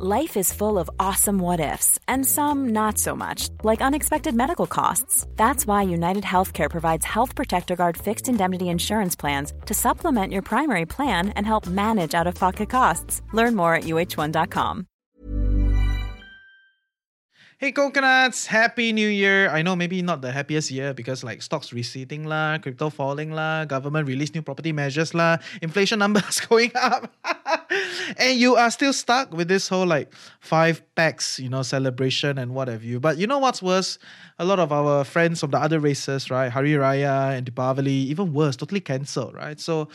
Life is full of awesome what ifs, and some not so much, like unexpected medical costs. That's why United Healthcare provides Health Protector Guard fixed indemnity insurance plans to supplement your primary plan and help manage out of pocket costs. Learn more at uh1.com. Hey coconuts, happy new year. I know maybe not the happiest year because like stocks receding lah, crypto falling lah, government release new property measures lah, inflation numbers going up. and you are still stuck with this whole like five pax, you know, celebration and what have you. But you know what's worse? A lot of our friends from the other races, right? Hari Raya and Deepavali, even worse, totally cancelled, right? So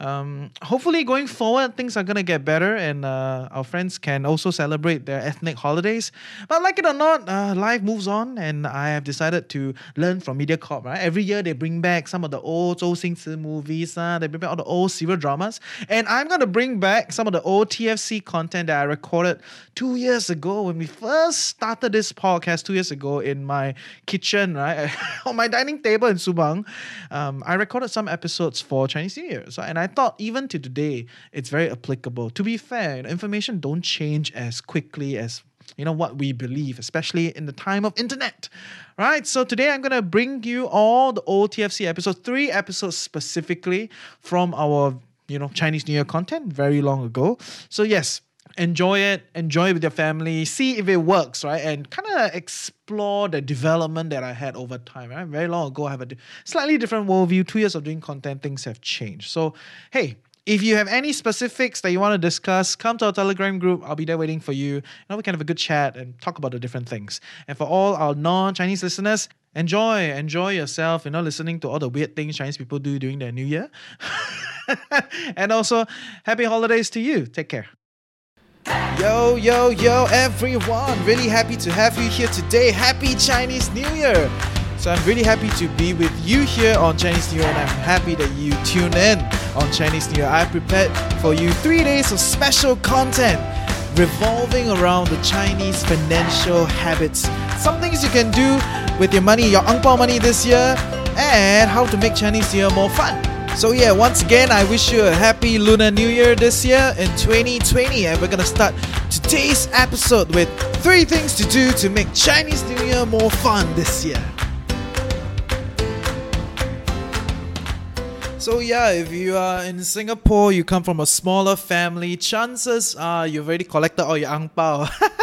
um, hopefully going forward, things are gonna get better and uh, our friends can also celebrate their ethnic holidays. But like it or not, uh, life moves on, and I have decided to learn from MediaCorp, right? Every year they bring back some of the old Zhou Xingchi movies, uh, they bring back all the old serial dramas, and I'm gonna bring back some of the old TFC content that I recorded two years ago when we first started this podcast two years ago in my kitchen, right? On my dining table in Subang. Um, I recorded some episodes for Chinese New Year. So, and I thought even to today, it's very applicable. To be fair, information don't change as quickly as you know what we believe especially in the time of internet right so today i'm going to bring you all the old tfc episodes three episodes specifically from our you know Chinese New Year content very long ago. So yes, enjoy it, enjoy it with your family, see if it works, right? And kind of explore the development that I had over time, right? Very long ago, I have a slightly different worldview. Two years of doing content, things have changed. So, hey, if you have any specifics that you want to discuss, come to our Telegram group. I'll be there waiting for you. Now we can have a good chat and talk about the different things. And for all our non-Chinese listeners, enjoy, enjoy yourself. You know, listening to all the weird things Chinese people do during their New Year. and also, happy holidays to you. Take care. Yo, yo, yo, everyone. Really happy to have you here today. Happy Chinese New Year. So I'm really happy to be with you here on Chinese New Year and I'm happy that you tune in on Chinese New Year. I prepared for you three days of special content revolving around the Chinese financial habits. Some things you can do with your money, your ang money this year, and how to make Chinese New Year more fun. So yeah, once again, I wish you a happy Lunar New Year this year in 2020, and we're gonna start today's episode with three things to do to make Chinese New Year more fun this year. So yeah, if you are in Singapore, you come from a smaller family, chances are you've already collected all your ang pao.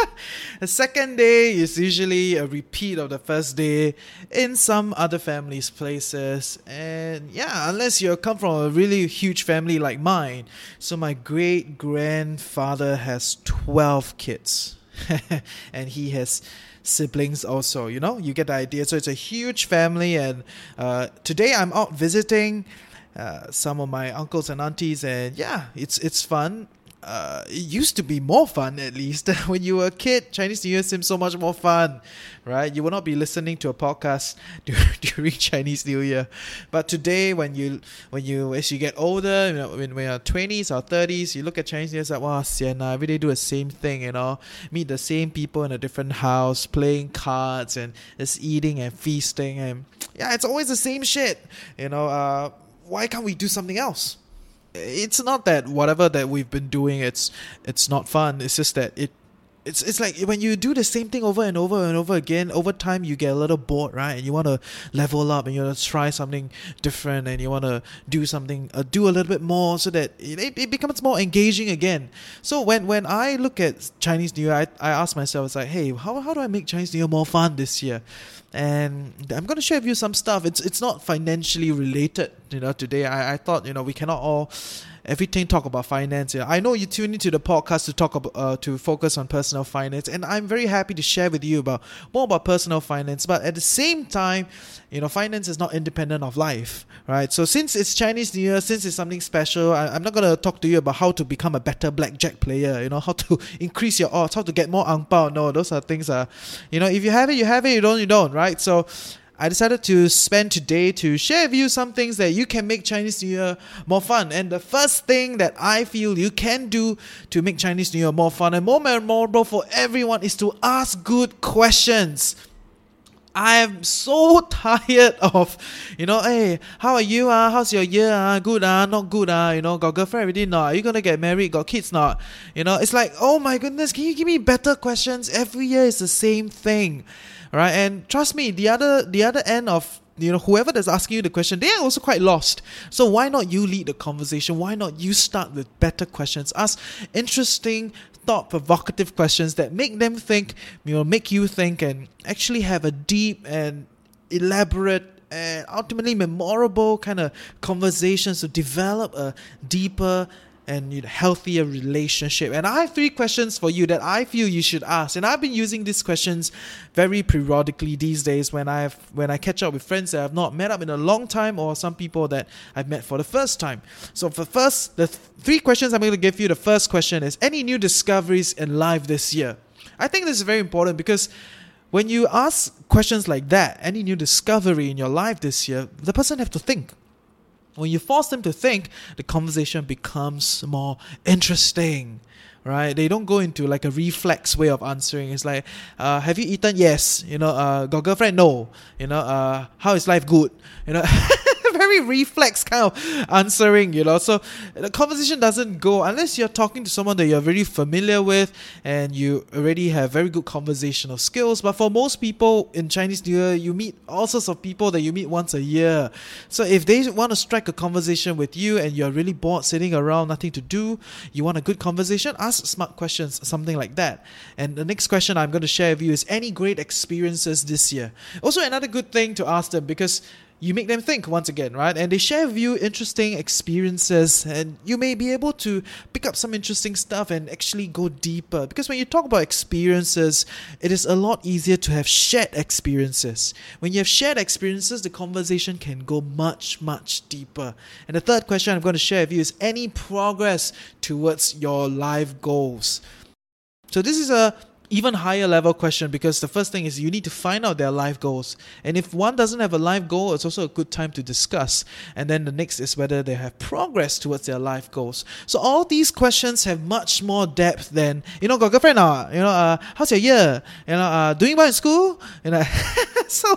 the second day is usually a repeat of the first day in some other families' places. And yeah, unless you come from a really huge family like mine. So my great grandfather has 12 kids. and he has siblings also you know you get the idea so it's a huge family and uh, today i'm out visiting uh, some of my uncles and aunties, and yeah, it's it's fun. Uh, it used to be more fun at least when you were a kid. Chinese New Year seems so much more fun, right? You will not be listening to a podcast during Chinese New Year, but today when you when you as you get older, you know, when we are twenties or thirties, you look at Chinese New Year, it's like wow, sienna, every day do the same thing, you know, meet the same people in a different house, playing cards and just eating and feasting, and yeah, it's always the same shit, you know. Uh, why can't we do something else? It's not that whatever that we've been doing, it's it's not fun. It's just that it it's it's like when you do the same thing over and over and over again over time you get a little bored right and you want to level up and you want to try something different and you want to do something uh, do a little bit more so that it, it becomes more engaging again so when when i look at chinese new year i, I ask myself it's like hey how, how do i make chinese new year more fun this year and I'm going to share with you some stuff. It's it's not financially related, you know. Today, I, I thought you know we cannot all everything talk about finance. here. I know you tune into the podcast to talk about uh, to focus on personal finance, and I'm very happy to share with you about more about personal finance. But at the same time, you know, finance is not independent of life, right? So since it's Chinese New Year, since it's something special, I, am not gonna talk to you about how to become a better blackjack player. You know, how to increase your odds, how to get more ang pao. No, those are things. Uh, you know, if you have it, you have it. You don't, you don't, right? So I decided to spend today to share with you some things that you can make Chinese New Year more fun. And the first thing that I feel you can do to make Chinese New Year more fun and more memorable for everyone is to ask good questions. I am so tired of, you know, hey, how are you? Uh? How's your year? Uh? Good? Uh? Not good? Uh? You know, got girlfriend already? Not? Are you gonna get married? Got kids? Not? You know, it's like, oh my goodness, can you give me better questions? Every year is the same thing, right? And trust me, the other the other end of you know whoever that's asking you the question they are also quite lost so why not you lead the conversation why not you start with better questions ask interesting thought provocative questions that make them think, you know, make you think and actually have a deep and elaborate and ultimately memorable kind of conversations to develop a deeper and you know, healthier relationship. And I have three questions for you that I feel you should ask. And I've been using these questions very periodically these days when I've when I catch up with friends that I've not met up in a long time or some people that I've met for the first time. So for first, the th- three questions I'm going to give you. The first question is any new discoveries in life this year? I think this is very important because when you ask questions like that, any new discovery in your life this year, the person have to think when you force them to think, the conversation becomes more interesting right? They don't go into like a reflex way of answering. It's like, uh, have you eaten? Yes. You know, uh, got girlfriend? No. You know, uh, how is life? Good. You know, very reflex kind of answering, you know. So the conversation doesn't go unless you're talking to someone that you're very familiar with and you already have very good conversational skills. But for most people in Chinese New Year, you meet all sorts of people that you meet once a year. So if they want to strike a conversation with you and you're really bored sitting around, nothing to do, you want a good conversation, ask smart questions, something like that. And the next question I'm going to share with you is any great experiences this year? Also, another good thing to ask them because you make them think once again, right? And they share with you interesting experiences, and you may be able to pick up some interesting stuff and actually go deeper. Because when you talk about experiences, it is a lot easier to have shared experiences. When you have shared experiences, the conversation can go much, much deeper. And the third question I'm going to share with you is any progress towards your life goals. So, this is a even higher level question because the first thing is you need to find out their life goals. And if one doesn't have a life goal, it's also a good time to discuss. And then the next is whether they have progress towards their life goals. So all these questions have much more depth than, you know, got girlfriend or, you know, uh, how's your year? You know, uh, doing well in school? You know, so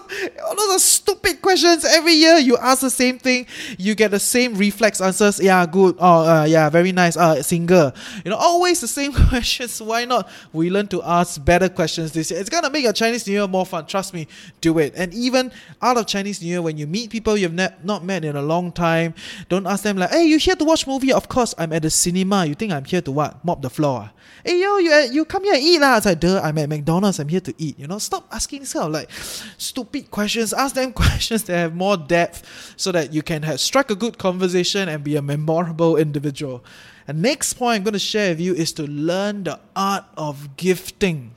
all those stupid questions. Every year you ask the same thing, you get the same reflex answers. Yeah, good. Oh, uh, yeah, very nice. Uh, single. You know, always the same questions. Why not? We learn to ask better questions this year. It's gonna make your Chinese New Year more fun. Trust me, do it. And even out of Chinese New Year, when you meet people you've ne- not met in a long time, don't ask them like, "Hey, you here to watch movie?" Of course, I'm at the cinema. You think I'm here to what? Mop the floor. Hey yo, you you come here and eat lah. It's like, duh, I'm at McDonald's. I'm here to eat. You know, stop asking kind like stupid questions. Ask them questions that have more depth, so that you can have strike a good conversation and be a memorable individual. And next point I'm going to share with you is to learn the art of gifting.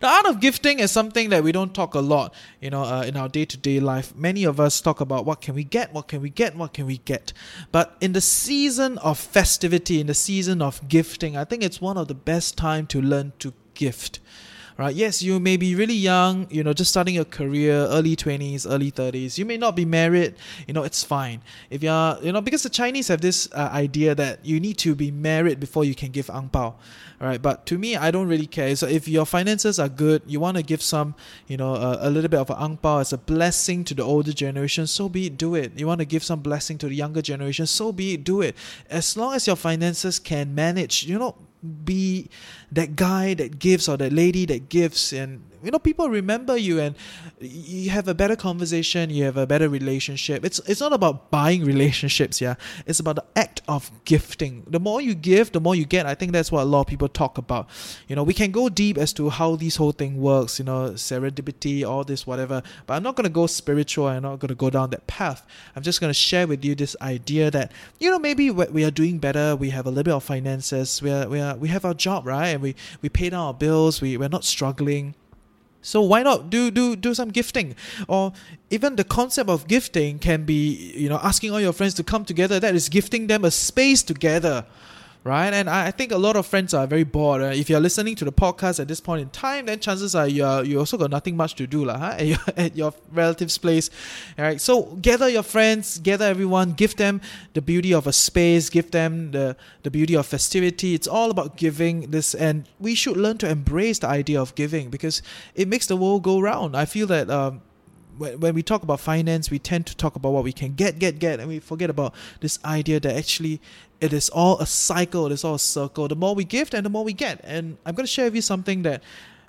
The art of gifting is something that we don't talk a lot, you know, uh, in our day-to-day life. Many of us talk about what can we get, what can we get, what can we get. But in the season of festivity, in the season of gifting, I think it's one of the best time to learn to gift right? Yes, you may be really young, you know, just starting your career, early 20s, early 30s. You may not be married, you know, it's fine. If you're, you know, because the Chinese have this uh, idea that you need to be married before you can give ang pao, right? But to me, I don't really care. So if your finances are good, you want to give some, you know, uh, a little bit of an ang pao as a blessing to the older generation, so be it, do it. You want to give some blessing to the younger generation, so be it, do it. As long as your finances can manage, you know, be that guy that gives or that lady that gives and you know people remember you and you have a better conversation you have a better relationship. It's it's not about buying relationships yeah. It's about the act of gifting. The more you give the more you get. I think that's what a lot of people talk about. You know we can go deep as to how this whole thing works you know serendipity all this whatever. But i'm not going to go spiritual. I'm not going to go down that path. I'm just going to share with you this idea that you know maybe we are doing better. We have a little bit of finances. We are we are we have our job right? And we we pay down our bills. We, we're not struggling so why not do do do some gifting? Or even the concept of gifting can be, you know, asking all your friends to come together. That is gifting them a space together right? And I, I think a lot of friends are very bored. If you're listening to the podcast at this point in time, then chances are you are, you also got nothing much to do lah, huh? at, your, at your relative's place. All right, so gather your friends, gather everyone, give them the beauty of a space, give them the, the beauty of festivity. It's all about giving this, and we should learn to embrace the idea of giving because it makes the world go round. I feel that um, when, when we talk about finance, we tend to talk about what we can get, get, get, and we forget about this idea that actually it is all a cycle, it is all a circle. The more we give, and the more we get. And I'm going to share with you something that,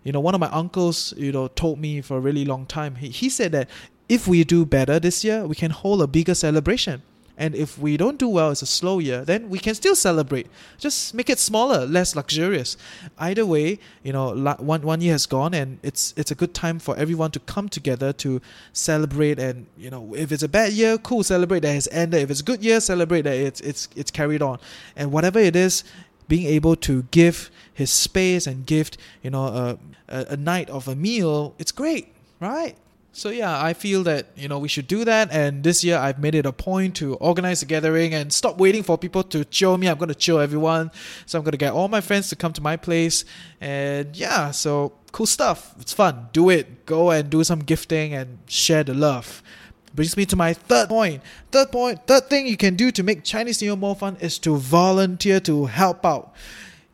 you know, one of my uncles, you know, told me for a really long time. He, he said that if we do better this year, we can hold a bigger celebration. And if we don't do well, it's a slow year, then we can still celebrate. Just make it smaller, less luxurious. Either way, you know, one one year has gone, and it's it's a good time for everyone to come together to celebrate. And you know, if it's a bad year, cool, celebrate that has ended. If it's a good year, celebrate that it's it's it's carried on. And whatever it is, being able to give his space and gift, you know, a, a, a night of a meal, it's great, right? So yeah, I feel that you know we should do that. And this year, I've made it a point to organize a gathering and stop waiting for people to chill me. I'm going to chill everyone. So I'm going to get all my friends to come to my place. And yeah, so cool stuff. It's fun. Do it. Go and do some gifting and share the love. Brings me to my third point. Third point. third thing you can do to make Chinese New Year more fun is to volunteer to help out.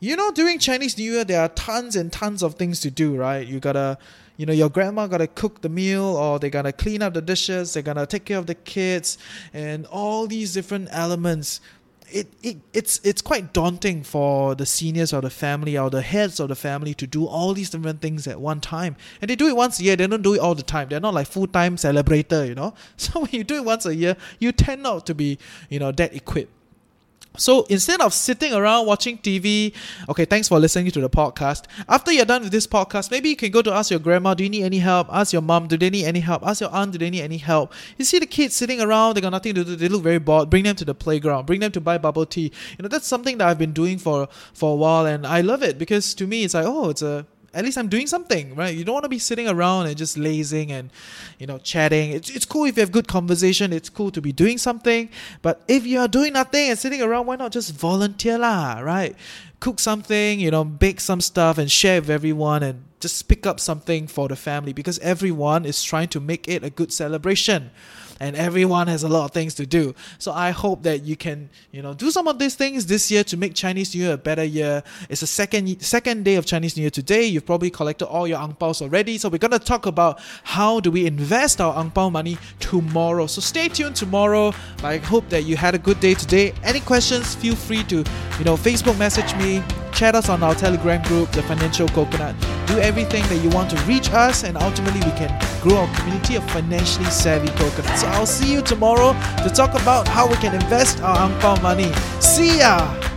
You know, during Chinese New Year, there are tons and tons of things to do, right? You gotta you know your grandma gotta cook the meal or they gotta clean up the dishes they're gonna take care of the kids and all these different elements. It, it it's it's quite daunting for the seniors or the family or the heads of the family to do all these different things at one time. And they do it once a year they don't do it all the time. They're not like full-time celebrator you know. So when you do it once a year you tend not to be you know that equipped so instead of sitting around watching TV, okay, thanks for listening to the podcast. After you're done with this podcast, maybe you can go to ask your grandma, do you need any help? Ask your mom, do they need any help? Ask your aunt, do they need any help? You see the kids sitting around, they got nothing to do, they look very bored. Bring them to the playground, bring them to buy bubble tea. You know, that's something that I've been doing for for a while and I love it because to me it's like, oh, it's a at least I'm doing something, right? You don't want to be sitting around and just lazing and, you know, chatting. It's, it's cool if you have good conversation. It's cool to be doing something. But if you are doing nothing and sitting around, why not just volunteer lah, right? Cook something, you know, bake some stuff and share with everyone and just pick up something for the family because everyone is trying to make it a good celebration and everyone has a lot of things to do. So I hope that you can, you know, do some of these things this year to make Chinese New Year a better year. It's the second second day of Chinese New Year today. You've probably collected all your ang paos already. So we're gonna talk about how do we invest our ang pao money tomorrow. So stay tuned tomorrow. I hope that you had a good day today. Any questions? Feel free to, you know, Facebook message me Chat us on our Telegram group, The Financial Coconut. Do everything that you want to reach us, and ultimately, we can grow our community of financially savvy coconuts. So I'll see you tomorrow to talk about how we can invest our ang pao money. See ya!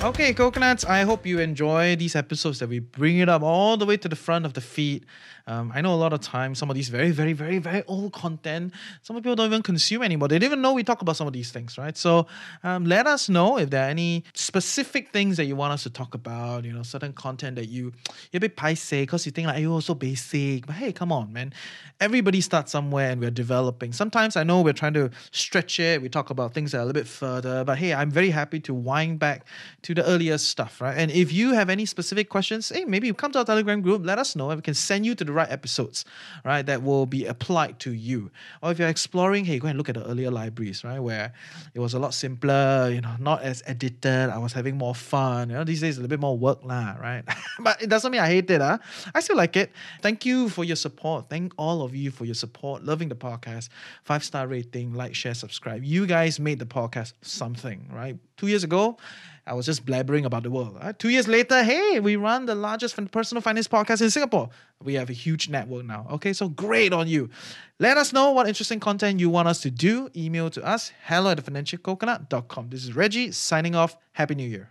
Okay, coconuts, I hope you enjoy these episodes that we bring it up all the way to the front of the feed. Um, I know a lot of times some of these very, very, very, very old content, some people don't even consume anymore. They don't even know we talk about some of these things, right? So um, let us know if there are any specific things that you want us to talk about, you know, certain content that you, you're a bit paise because you think like, you're so basic. But hey, come on, man. Everybody starts somewhere and we're developing. Sometimes I know we're trying to stretch it. We talk about things that are a little bit further, but hey, I'm very happy to wind back to the earlier stuff, right? And if you have any specific questions, hey, maybe you come to our Telegram group, let us know and we can send you to the right episodes, right, that will be applied to you. Or if you're exploring, hey, go and look at the earlier libraries, right, where it was a lot simpler, you know, not as edited. I was having more fun. You know, these days a little bit more work, lah, right? but it doesn't mean I hate it, huh? I still like it. Thank you for your support. Thank all of you for your support, loving the podcast, five star rating, like, share, subscribe. You guys made the podcast something, right? Two years ago, I was just blabbering about the world. Right? Two years later, hey, we run the largest personal finance podcast in Singapore. We have a huge network now. Okay, so great on you. Let us know what interesting content you want us to do. Email to us, hello at financialcoconut.com. This is Reggie signing off. Happy New Year.